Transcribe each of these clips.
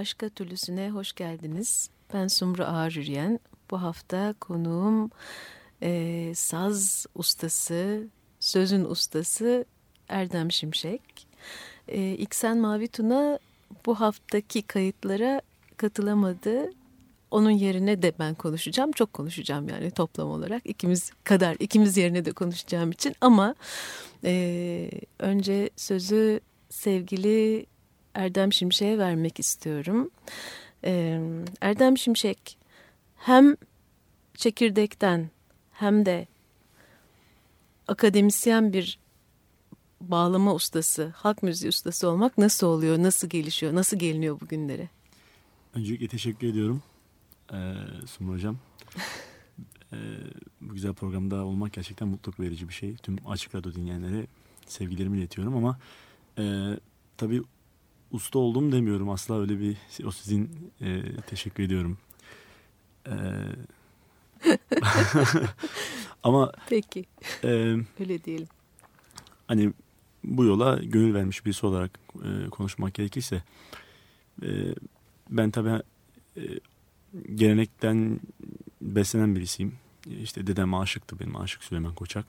Başka türlüsüne hoş geldiniz. Ben Sumru Ağar Yürüyen. Bu hafta konuğum e, saz ustası, sözün ustası Erdem Şimşek. E, İksen Mavi Tuna bu haftaki kayıtlara katılamadı. Onun yerine de ben konuşacağım. Çok konuşacağım yani toplam olarak. ikimiz kadar, ikimiz yerine de konuşacağım için. Ama e, önce sözü sevgili Erdem Şimşek'e vermek istiyorum. Ee, Erdem Şimşek hem çekirdekten hem de akademisyen bir bağlama ustası, halk müziği ustası olmak nasıl oluyor, nasıl gelişiyor, nasıl geliniyor bugünlere? Öncelikle teşekkür ediyorum ee, Sumru Hocam. ee, bu güzel programda olmak gerçekten mutluluk verici bir şey. Tüm Açık Radyo dinleyenlere sevgilerimi iletiyorum ama e, tabii usta oldum demiyorum asla öyle bir o sizin e, teşekkür ediyorum. E, ama peki e, öyle diyelim. Hani bu yola gönül vermiş birisi olarak e, konuşmak gerekirse e, ben tabii e, gelenekten beslenen birisiyim. İşte dedem aşıktı benim aşık Süleyman Koçak.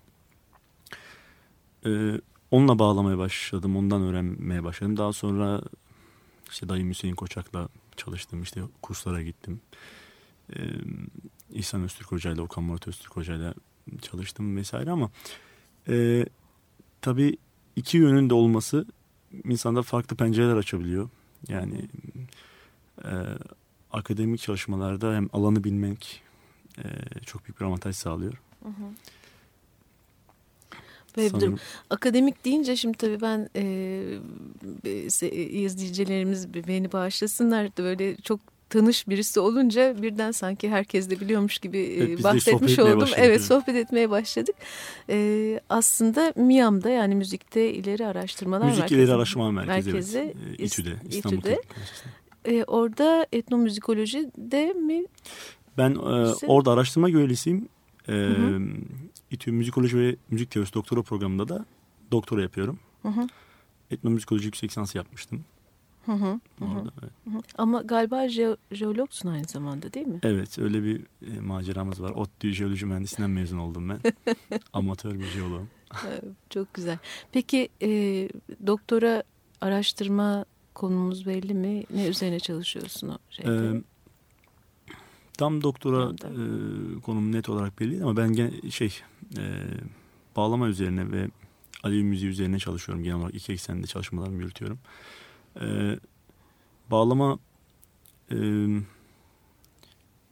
E, onunla bağlamaya başladım. Ondan öğrenmeye başladım. Daha sonra işte dayım Hüseyin Koçak'la çalıştım. işte kurslara gittim. Ee, İhsan Öztürk Hoca'yla, Okan Murat Öztürk Hoca'yla çalıştım vesaire ama e, tabii iki yönünde olması insanda farklı pencereler açabiliyor. Yani e, akademik çalışmalarda hem alanı bilmek e, çok büyük bir avantaj sağlıyor. Hı hı. Sanırım. Akademik deyince şimdi tabii ben e, e, izleyicilerimiz beni bağışlasınlar da böyle çok tanış birisi olunca birden sanki herkes de biliyormuş gibi evet, bahsetmiş oldum. Evet sohbet etmeye başladık. Ee, aslında MİAM'da yani müzikte ileri araştırmalar Müzik merkezi. ileri araştırma merkezi, merkezi evet. İTÜ'de, İstanbul İTÜ'de. Ee, orada etnomüzikoloji de mi? Ben e, orada araştırma görevlisiyim. Ee, hı hı. İTÜ Müzikoloji ve Müzik Teorisi doktora programında da doktora yapıyorum. Hı hı. Etnomüzikoloji yüksek lisansı yapmıştım. Hı hı. Orada, evet. hı hı. Ama galiba je jeologsun aynı zamanda değil mi? Evet öyle bir e, maceramız var. ODTÜ Jeoloji Mühendisliğinden mezun oldum ben. Amatör bir jeoloğum. Çok güzel. Peki e, doktora araştırma konumuz belli mi? Ne üzerine çalışıyorsun o şeyde? Ee, tam doktora e, konum net olarak belli değil ama ben gene, şey e, bağlama üzerine ve Alevi müziği üzerine çalışıyorum. Genel olarak iki eksende çalışmalarımı yürütüyorum. E, bağlama e,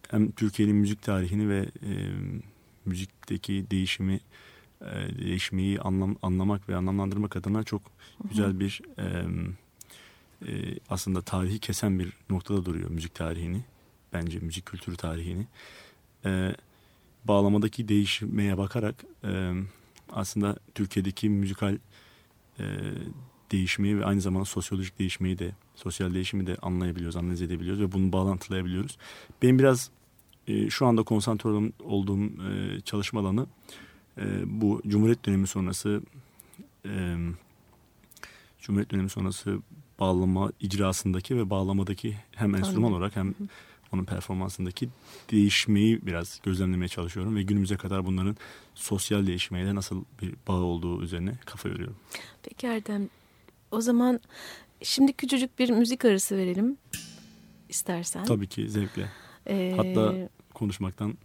hem Türkiye'nin müzik tarihini ve e, müzikteki değişimi e, değişmeyi anlam, anlamak ve anlamlandırmak adına çok güzel bir e, e, aslında tarihi kesen bir noktada duruyor müzik tarihini. Bence müzik kültürü tarihini. E, bağlamadaki değişmeye bakarak e, aslında Türkiye'deki müzikal e, değişmeyi ve aynı zamanda sosyolojik değişmeyi de sosyal değişimi de anlayabiliyoruz, analiz edebiliyoruz ve bunu bağlantılayabiliyoruz. Benim biraz e, şu anda konsantre olduğum e, çalışma alanı e, bu Cumhuriyet dönemi sonrası e, Cumhuriyet dönemi sonrası bağlama icrasındaki ve bağlamadaki hem enstrüman olarak hem onun performansındaki değişmeyi biraz gözlemlemeye çalışıyorum ve günümüze kadar bunların sosyal değişmeyle nasıl bir bağ olduğu üzerine kafa yoruyorum. Peki Erdem, o zaman şimdi küçücük bir müzik arası verelim istersen. Tabii ki zevkle. Ee... Hatta konuşmaktan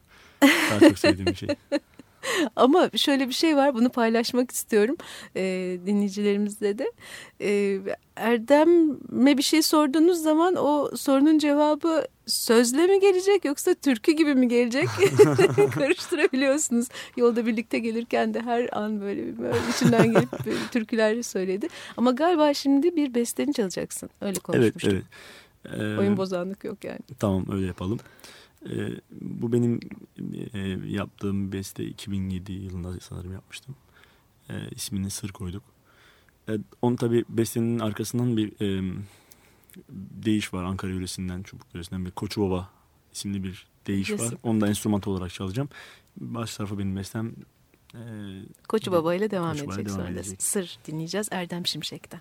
daha çok sevdiğim bir şey. Ama şöyle bir şey var bunu paylaşmak istiyorum e, dinleyicilerimizle de. E, Erdem'e bir şey sorduğunuz zaman o sorunun cevabı sözle mi gelecek yoksa türkü gibi mi gelecek karıştırabiliyorsunuz. Yolda birlikte gelirken de her an böyle, böyle içinden gelip türküler söyledi. Ama galiba şimdi bir besteni çalacaksın. Öyle konuşmuştuk. Evet, evet. Ee, Oyun bozanlık yok yani. Tamam öyle yapalım. Ee, bu benim e, yaptığım beste 2007 yılında sanırım yapmıştım. Ee, ismini Sır koyduk. Ee, onun tabi bestenin arkasından bir e, deyiş var Ankara yöresinden, Çubuk yöresinden bir Koçu Baba isimli bir deyiş Resim. var. Onu da enstrümantal olarak çalacağım. Baş tarafı benim bestem. E, Koçu Baba ile devam Koçu edecek sonra edecek. Sır dinleyeceğiz Erdem Şimşek'ten.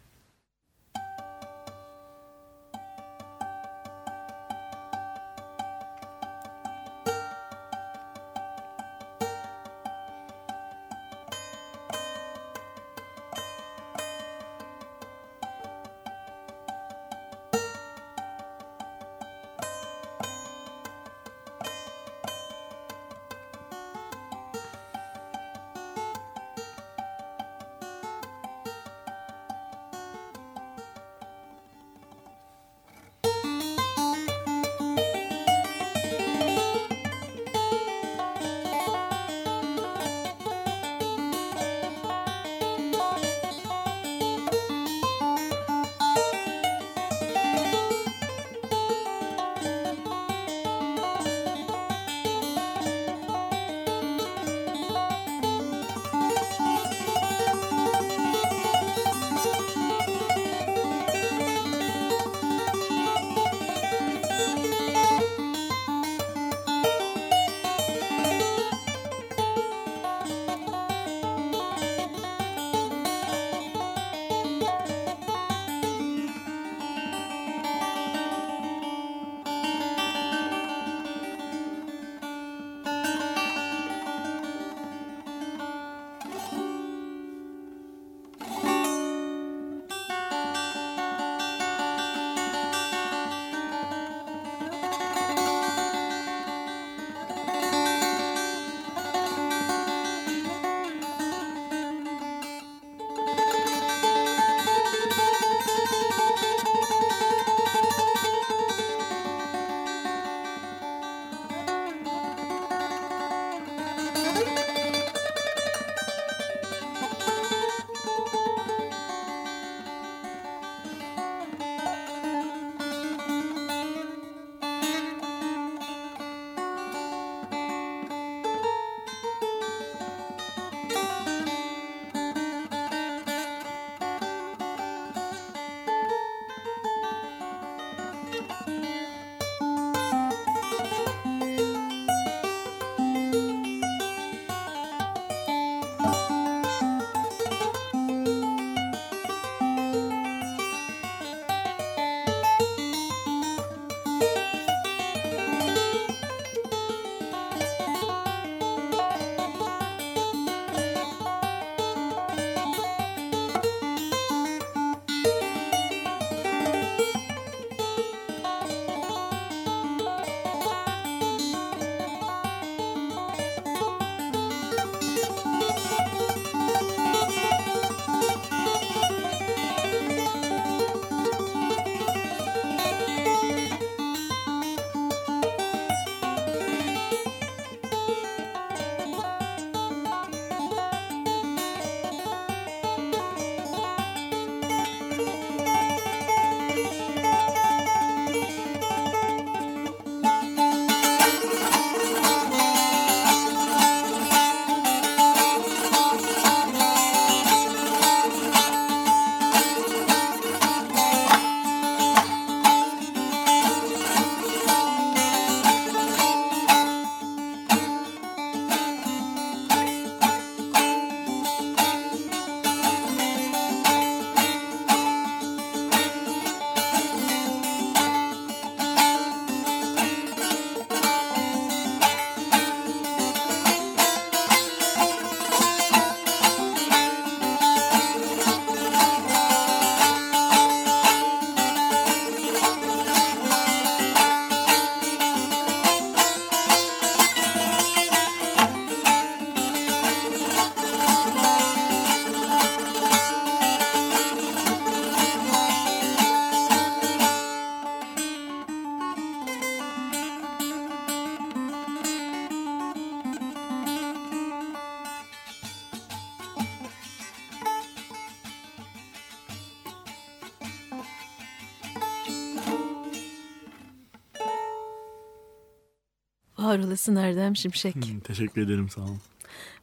Olasın Erdem Şimşek. Hmm, teşekkür ederim sağ olun.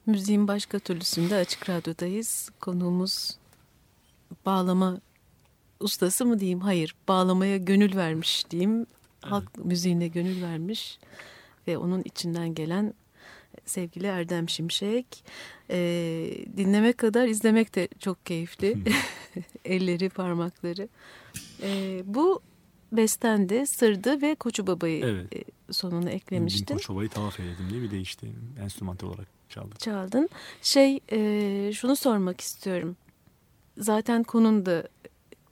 Müziğin başka türlüsünde Açık Radyo'dayız. Konuğumuz bağlama ustası mı diyeyim? Hayır, bağlamaya gönül vermiş diyeyim. Halk evet. müziğine gönül vermiş ve onun içinden gelen sevgili Erdem Şimşek. Ee, dinlemek kadar izlemek de çok keyifli. Elleri, parmakları. Ee, bu bestendi, sırdı ve Koçu Baba'yı evet. Sonuna eklemiştin. Baba'yı tavaf eyledim diye bir de işte enstrümantal olarak çaldım. Çaldın. Şey, e, şunu sormak istiyorum. Zaten konunda,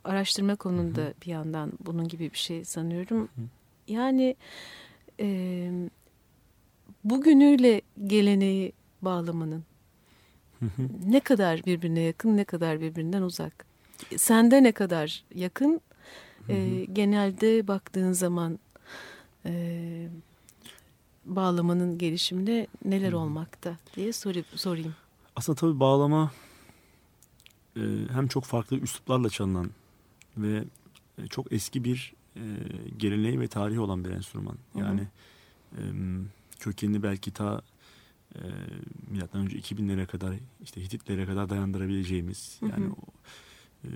araştırma konunda Hı -hı. bir yandan bunun gibi bir şey sanıyorum. Hı -hı. Yani e, bugünüyle geleneği bağlamanın ne kadar birbirine yakın, ne kadar birbirinden uzak. Sende ne kadar yakın, e, genelde baktığın zaman e, bağlamanın gelişiminde neler olmakta diye sorayım. sorayım. Aslında tabii bağlama e, hem çok farklı üsluplarla çalınan ve çok eski bir e, geleneği ve tarihi olan bir enstrüman. Yani hı hı. E, kökenini belki ta e, milattan önce 2000'lere kadar işte Hititlere kadar dayandırabileceğimiz yani hı hı. o e,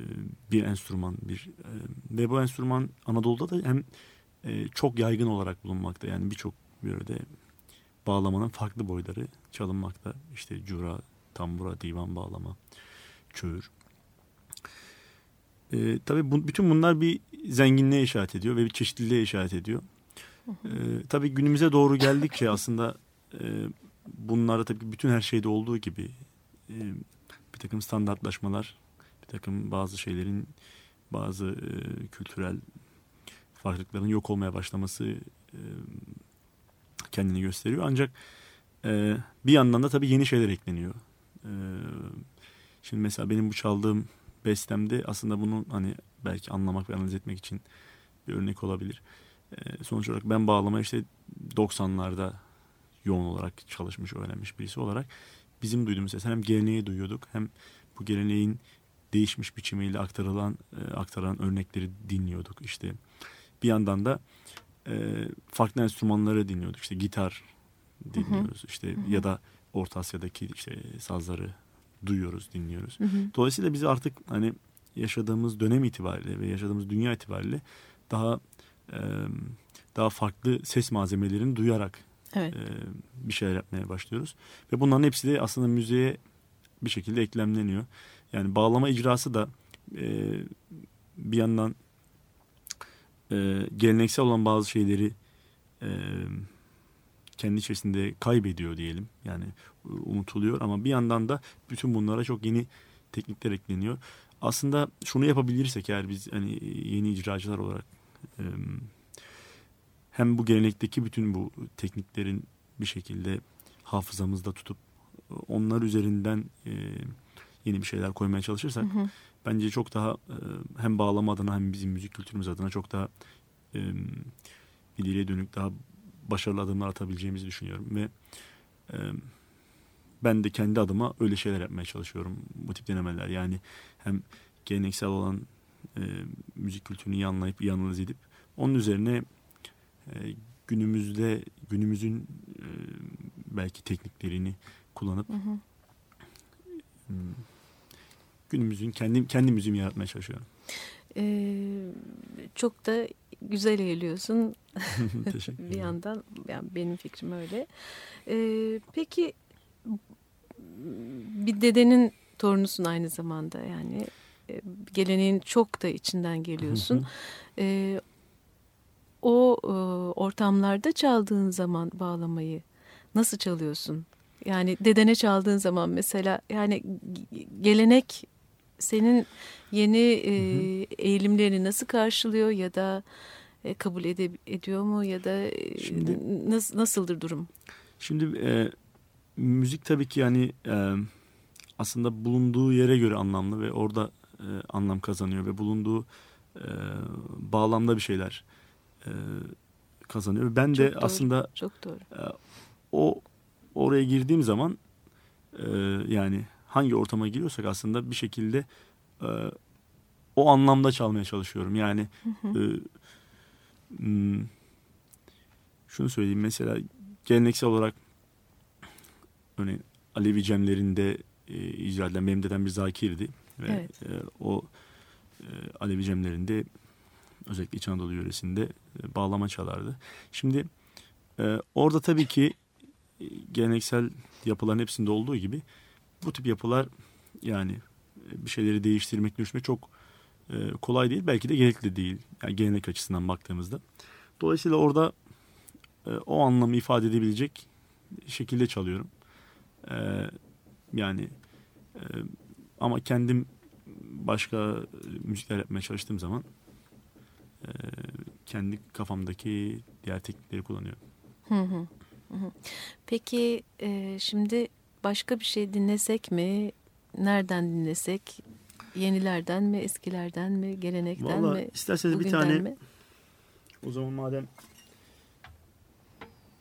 bir enstrüman bir e, ve bu enstrüman Anadolu'da da hem e, çok yaygın olarak bulunmakta yani birçok yörede bağlamanın farklı boyları çalınmakta işte cura, tambura, divan bağlama, çöğür. E, tabii bu, bütün bunlar bir zenginliğe işaret ediyor ve bir çeşitliliğe işaret ediyor. E, tabii günümüze doğru geldikçe aslında e, bunlarda tabii bütün her şeyde olduğu gibi e, bir takım standartlaşmalar takım bazı şeylerin bazı e, kültürel farklılıkların yok olmaya başlaması e, kendini gösteriyor. Ancak e, bir yandan da tabii yeni şeyler ekleniyor. E, şimdi mesela benim bu çaldığım bestemde aslında bunu hani belki anlamak ve analiz etmek için bir örnek olabilir. E, sonuç olarak ben bağlama işte 90'larda yoğun olarak çalışmış, öğrenmiş birisi olarak bizim duyduğumuz ses hem geleneği duyuyorduk hem bu geleneğin değişmiş biçimiyle aktarılan e, aktaran örnekleri dinliyorduk. İşte bir yandan da e, farklı enstrümanları dinliyorduk. İşte gitar dinliyoruz. Hı hı. İşte hı hı. ya da Orta Asya'daki işte sazları duyuyoruz, dinliyoruz. Hı hı. Dolayısıyla biz artık hani yaşadığımız dönem itibariyle ve yaşadığımız dünya itibariyle daha e, daha farklı ses malzemelerini duyarak evet. e, bir şeyler yapmaya başlıyoruz. Ve bunların hepsi de aslında müziğe bir şekilde eklemleniyor. Yani bağlama icrası da e, bir yandan e, geleneksel olan bazı şeyleri e, kendi içerisinde kaybediyor diyelim. Yani unutuluyor ama bir yandan da bütün bunlara çok yeni teknikler ekleniyor. Aslında şunu yapabilirsek eğer biz hani yeni icracılar olarak e, hem bu gelenekteki bütün bu tekniklerin bir şekilde hafızamızda tutup onlar üzerinden e, yeni bir şeyler koymaya çalışırsak hı hı. bence çok daha e, hem bağlama adına hem bizim müzik kültürümüz adına çok daha e, ileriye dönük daha başarılı adımlar atabileceğimizi düşünüyorum ve e, ben de kendi adıma öyle şeyler yapmaya çalışıyorum bu tip denemeler yani hem geleneksel olan e, müzik kültürünü iyi anlayıp iyi analiz edip onun üzerine e, günümüzde günümüzün e, belki tekniklerini kullanıp hı hı. Günümüzün kendi kendi müziğimi yaratmaya çalışıyorum. Ee, çok da güzel eğiliyorsun bir yandan. Yani benim fikrim öyle. Ee, peki bir dedenin torunusun aynı zamanda yani e, geleneğin çok da içinden geliyorsun. ee, o e, ortamlarda çaldığın zaman bağlamayı nasıl çalıyorsun? Yani dedene çaldığın zaman mesela yani gelenek senin yeni e, eğilimlerini nasıl karşılıyor ya da e, kabul ede, ediyor mu ya da e, şimdi, nas, nasıldır durum? Şimdi e, müzik tabii ki yani e, aslında bulunduğu yere göre anlamlı ve orada e, anlam kazanıyor ve bulunduğu e, bağlamda bir şeyler e, kazanıyor. Ben çok de doğru, aslında çok doğru. E, o oraya girdiğim zaman e, yani hangi ortama giriyorsak aslında bir şekilde e, o anlamda çalmaya çalışıyorum. Yani hı hı. E, şunu söyleyeyim mesela geleneksel olarak örneğin Alevi cemlerinde e, icra edilen benim dedem bir zakirdi. Ve Evet. e, o e, Alevi cemlerinde özellikle İç Anadolu yöresinde e, bağlama çalardı. Şimdi e, orada tabii ki e, geleneksel yapıların hepsinde olduğu gibi bu tip yapılar yani e, bir şeyleri değiştirmek, dönüşmek çok e, kolay değil. Belki de gerekli değil. Yani gelenek açısından baktığımızda. Dolayısıyla orada e, o anlamı ifade edebilecek şekilde çalıyorum. E, yani e, ama kendim başka e, müzikler yapmaya çalıştığım zaman e, kendi kafamdaki diğer teknikleri kullanıyorum. Hı hı. Peki e, şimdi başka bir şey dinlesek mi? Nereden dinlesek? Yenilerden mi, eskilerden mi, gelenekten Vallahi mi, isterseniz bir tane mi? o zaman madem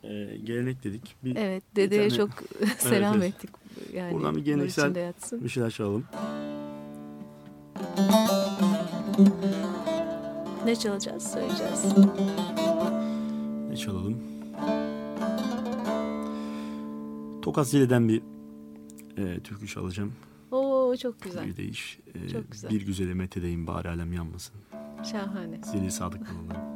e, gelenek dedik bir, Evet, dedeye tane- çok selam evet. ettik. Yani Buradan bir geleneksel- bir şeyler çalalım. Ne çalacağız, söyleyeceğiz. Ne çalalım? Tokat Zile'den bir e, türkü çalacağım. Oo çok güzel, Bir deyiş. E, Çok güzel. Bir güzele methedeyim bari alem yanmasın. şahane. Zili sadık kalalım.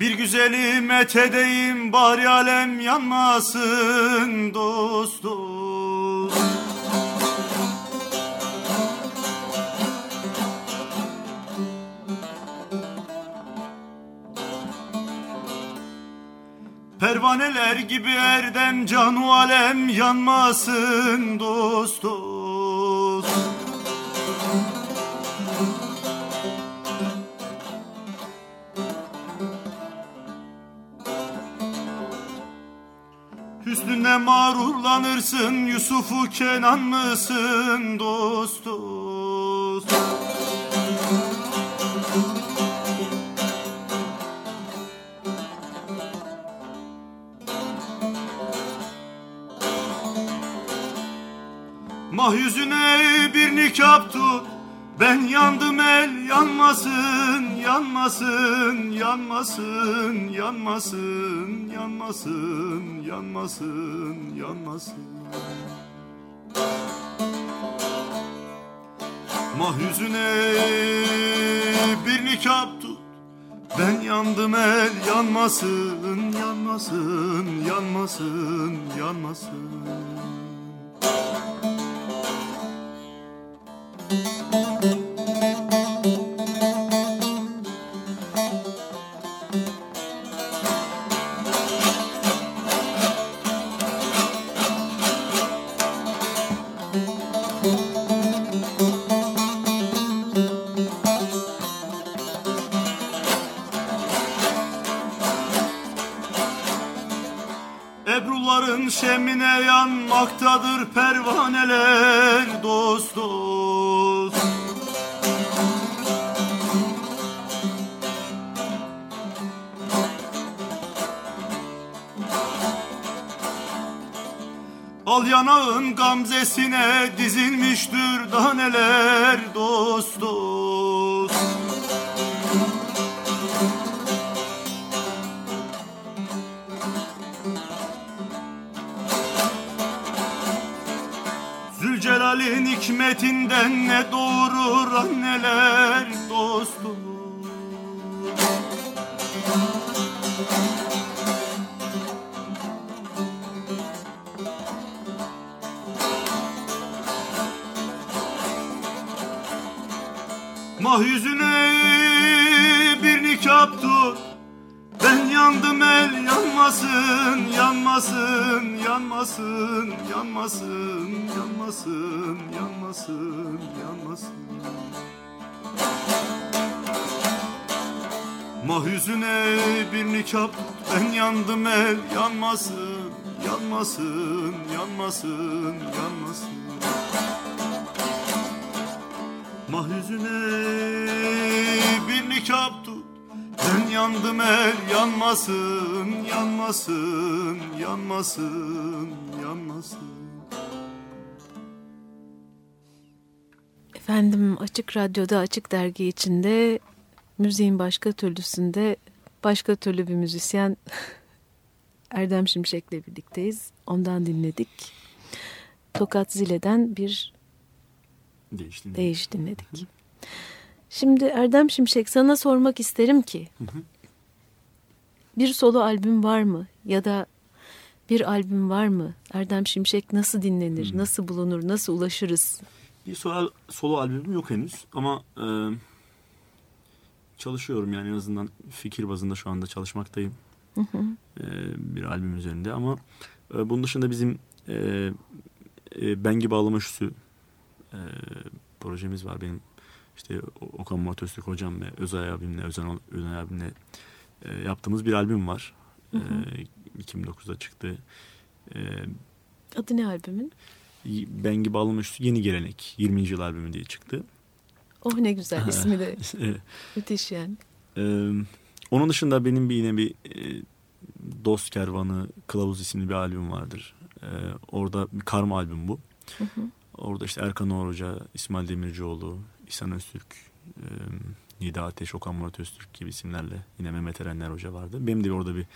Bir güzeli methedeyim bari alem yanmasın dost dost. Pervaneler gibi erdem canu alem yanmasın dost mağrurlanırsın Yusuf'u Kenan mısın? Dost dost Mah yüzüne bir nikap tut. Ben yandım el yanmasın, yanmasın, yanmasın, yanmasın, yanmasın, yanmasın, yanmasın. Mah yüzüne bir nikap tut, ben yandım el yanmasın, yanmasın, yanmasın, yanmasın. Yanağın gamzesine dizilmiştir daneler dost dost. Zülcelal'in hikmetinden ne doğurur anneler dostum. Mah yüzüne bir nikap tut Ben yandım el yanmasın, yanmasın, yanmasın, yanmasın, yanmasın, yanmasın, yanmasın. Mah yüzüne bir nikap ben yandım el yanmasın, yanmasın, yanmasın, yanmasın. Mah yüzüne bir nikap tut ben yandım el yanmasın, yanmasın, yanmasın, yanmasın. Efendim Açık Radyo'da Açık Dergi içinde müziğin başka türlüsünde başka türlü bir müzisyen Erdem Şimşek'le birlikteyiz. Ondan dinledik. Tokat Zile'den bir Değiş dinledik. değiş dinledik. Şimdi Erdem Şimşek sana sormak isterim ki bir solo albüm var mı ya da bir albüm var mı? Erdem Şimşek nasıl dinlenir, nasıl bulunur, nasıl ulaşırız? Bir solo, solo albümüm yok henüz ama e, çalışıyorum yani en azından fikir bazında şu anda çalışmaktayım. E, bir albüm üzerinde ama e, bunun dışında bizim e, e, Bengi Bağlama Şüsü e, projemiz var benim. İşte Okan Murat Öztürk hocam ve Özay abimle, Özen, Özen abimle e, yaptığımız bir albüm var. E, 2009'da çıktı. E, Adı ne albümün? Bengi Şüsü Yeni Gelenek 20. yıl albümü diye çıktı. Oh ne güzel ismi de Evet. müthiş yani. Ee, onun dışında benim bir yine bir e, Dost Kervanı Kılavuz isimli bir albüm vardır. Ee, orada bir karma albüm bu. Orada işte Erkan Oğur Hoca, İsmail Demircioğlu, İhsan Öztürk, e, Nida Ateş, Okan Murat Öztürk gibi isimlerle yine Mehmet Erenler Hoca vardı. Benim de orada bir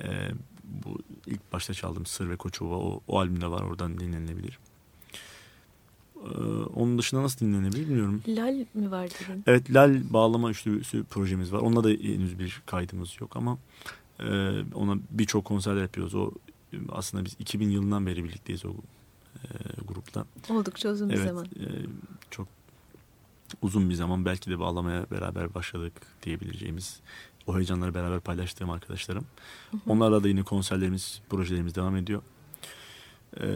e, bu ilk başta çaldığım Sır ve Koçova o, o albümde var oradan dinlenilebilir. Onun dışında nasıl dinlenebilir bilmiyorum. Lal mi var dedin? Evet Lal bağlama üçlüsü projemiz var. Onunla da henüz bir kaydımız yok ama e, ona birçok konserler yapıyoruz. O aslında biz 2000 yılından beri birlikteyiz o e, grupla. Oldukça uzun bir evet, zaman. e, çok uzun bir zaman belki de bağlamaya beraber başladık diyebileceğimiz o heyecanları beraber paylaştığım arkadaşlarım. Onlarla da yine konserlerimiz, projelerimiz devam ediyor. E,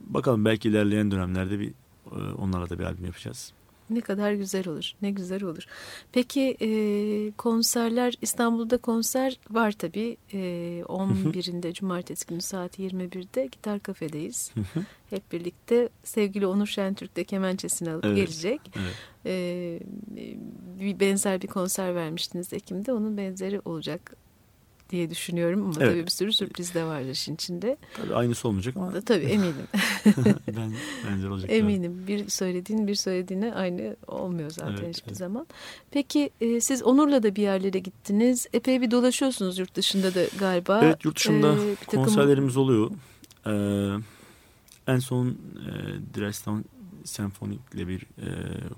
bakalım belki ilerleyen dönemlerde bir e, onlarla da bir albüm yapacağız. Ne kadar güzel olur. Ne güzel olur. Peki e, konserler İstanbul'da konser var tabii. E, 11'inde cumartesi günü saat 21'de Gitar Kafe'deyiz. Hep birlikte sevgili Onur Şentürk de kemençesini alıp Evet. gelecek. Evet. E, bir benzer bir konser vermiştiniz Ekim'de. Onun benzeri olacak diye düşünüyorum ama Evet. tabii bir sürü sürpriz de var işin içinde. Tabii aynısı olmayacak ama tabii eminim. ben benzer olacak. Eminim bir söylediğin bir söylediğine aynı olmuyor zaten Evet, hiçbir evet. zaman. Peki e, siz Onur'la da bir yerlere gittiniz. Epey bir dolaşıyorsunuz yurt dışında da galiba. Evet yurt dışında Ee, takım- konserlerimiz oluyor. Ee, en son e, Dresden Senfonik ile bir e,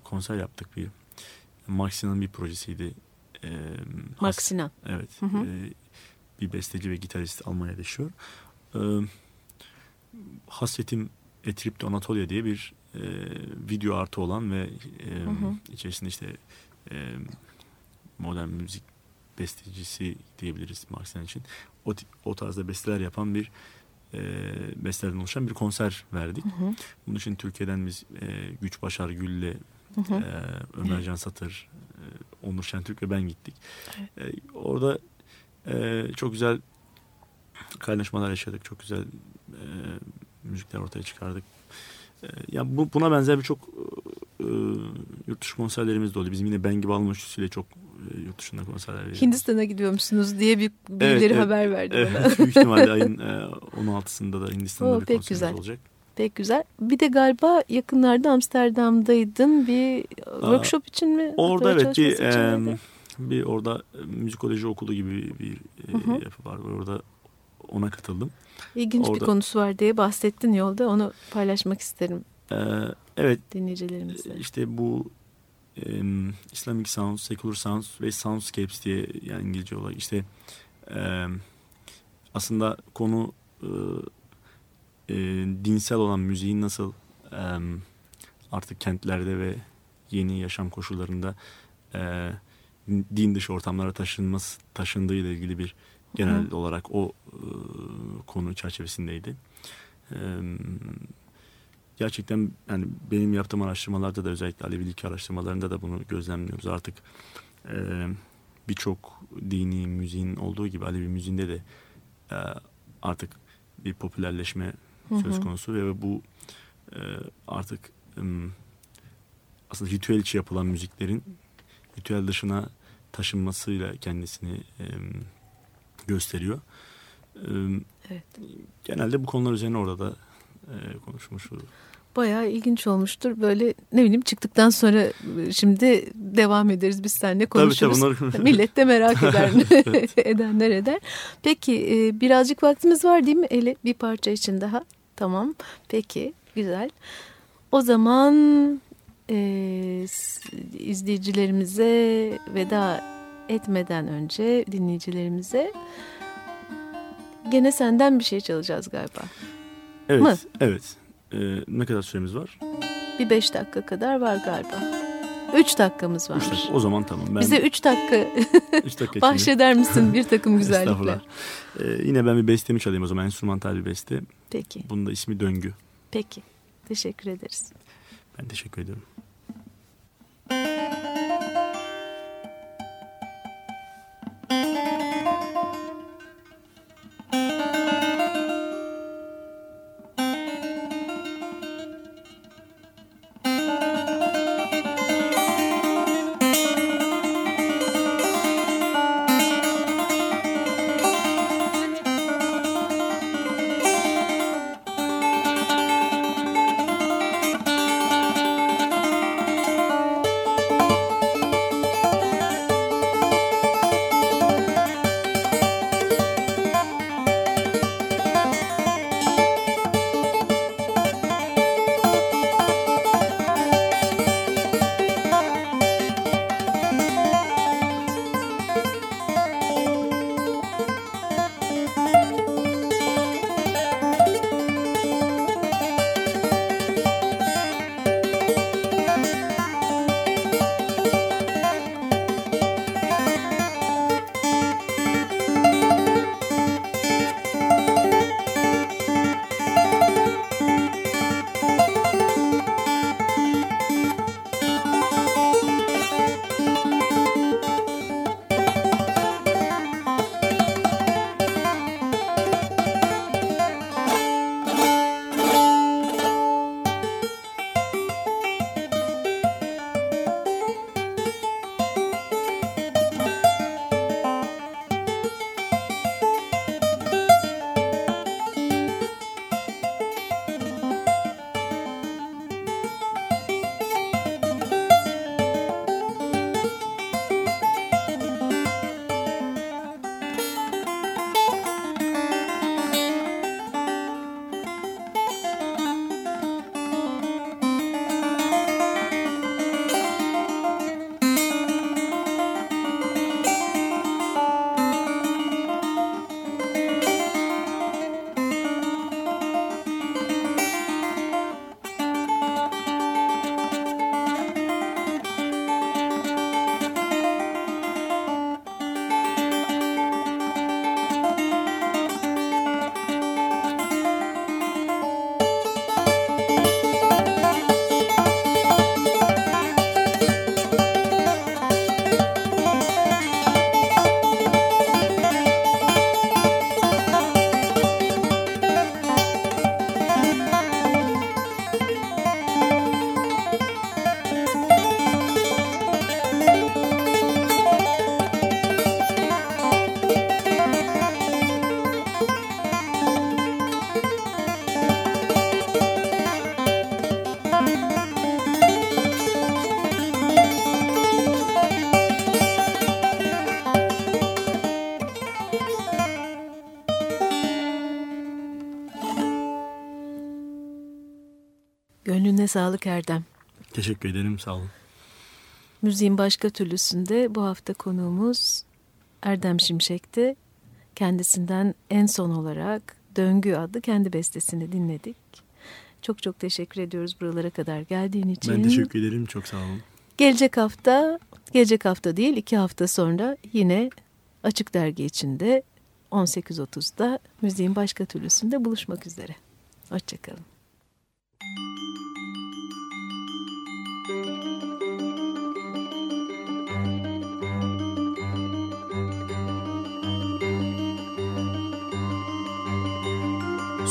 konser yaptık bir. Sinan'ın bir projesiydi. E, Mark Has- Sinan. Evet. Hı hı. e, bir besteci ve gitarist Almanya'da yaşıyor. E, Hasretim Etrip'te Anatolia diye bir e, video artı olan ve e, Hı hı. içerisinde işte e, modern müzik bestecisi diyebiliriz Mark Sinan için. O, o tarzda besteler yapan bir e, bestelerden oluşan bir konser verdik. Hı hı. Bunun için Türkiye'den biz e, Güç Başar Gül'le Hı hı. e, Ömer Can Satır, e, Onur Şentürk ve ben gittik. E, orada e, çok güzel kaynaşmalar yaşadık. Çok güzel e, müzikler ortaya çıkardık. E, ya bu, buna benzer birçok e, yurt dışı konserlerimiz de oldu. Bizim yine Ben gibi alma üçlüsüyle çok e, yurt dışında konserler veriyoruz. Hindistan'a gidiyormuşsunuz diye bir birileri evet. haber verdi bana. Evet, büyük ihtimalle ayın e, 16'sında da Hindistan'da Oo, bir konserimiz güzel. olacak. Pek güzel. Bir de galiba yakınlarda Amsterdam'daydın bir workshop için mi? Orada evet bir e, bir orada e, müzikoloji okulu gibi bir e, Hı hı. yapı var. Orada ona katıldım. İlginç bir orada- konusu var diye bahsettin yolda. Onu paylaşmak isterim E, evet dinleyicilerimizle. işte bu e, Islamic Sounds, Secular Sounds ve Soundscapes diye yani İngilizce olarak işte e, aslında konu e, e, dinsel olan müziğin nasıl e, artık kentlerde ve yeni yaşam koşullarında e, din dışı ortamlara taşınması taşındığı ile ilgili bir genel Hı. olarak o e, konu çerçevesindeydi. E, gerçekten yani benim yaptığım araştırmalarda da özellikle Alevilik araştırmalarında da bunu gözlemliyoruz. Artık e, birçok dini müziğin olduğu gibi Alevi müziğinde de e, artık bir popülerleşme söz konusu ve bu e, artık e, aslında ritüel içi yapılan müziklerin ritüel dışına taşınmasıyla kendisini e, gösteriyor. E, evet. Genelde bu konular üzerine orada da e, konuşmuşuz. Bayağı ilginç olmuştur. Böyle ne bileyim çıktıktan sonra şimdi devam ederiz biz seninle konuşuruz. Tabii, tabii, Millet de merak eder. Edenler eder. Peki e, birazcık vaktimiz var değil mi Eli? Bir parça için daha. Tamam. Peki güzel. O zaman e, izleyicilerimize veda etmeden önce dinleyicilerimize gene senden bir şey çalacağız galiba. Evet, mı? evet. Ee, ne kadar süremiz var? Bir beş dakika kadar var galiba. Üç dakikamız var. Üç dakika. O zaman tamam. Ben... Bize üç dakika, üç dakika bahşeder misin bir takım güzellikler? Ee, yine ben bir bestemi çalayım o zaman. Enstrümantal bir beste. Peki. Bunun da ismi Döngü. Peki. Teşekkür ederiz. Ben teşekkür ediyorum. Sağlık Erdem. Teşekkür ederim sağ olun. Müziğin başka türlüsünde bu hafta konuğumuz Erdem Şimşek'ti. Kendisinden en son olarak Döngü adlı kendi bestesini dinledik. Çok çok teşekkür ediyoruz buralara kadar geldiğin için. Ben teşekkür ederim çok sağ olun. Gelecek hafta gelecek hafta değil iki hafta sonra yine Açık Dergi içinde 18.30'da müziğin başka türlüsünde buluşmak üzere. Hoşçakalın.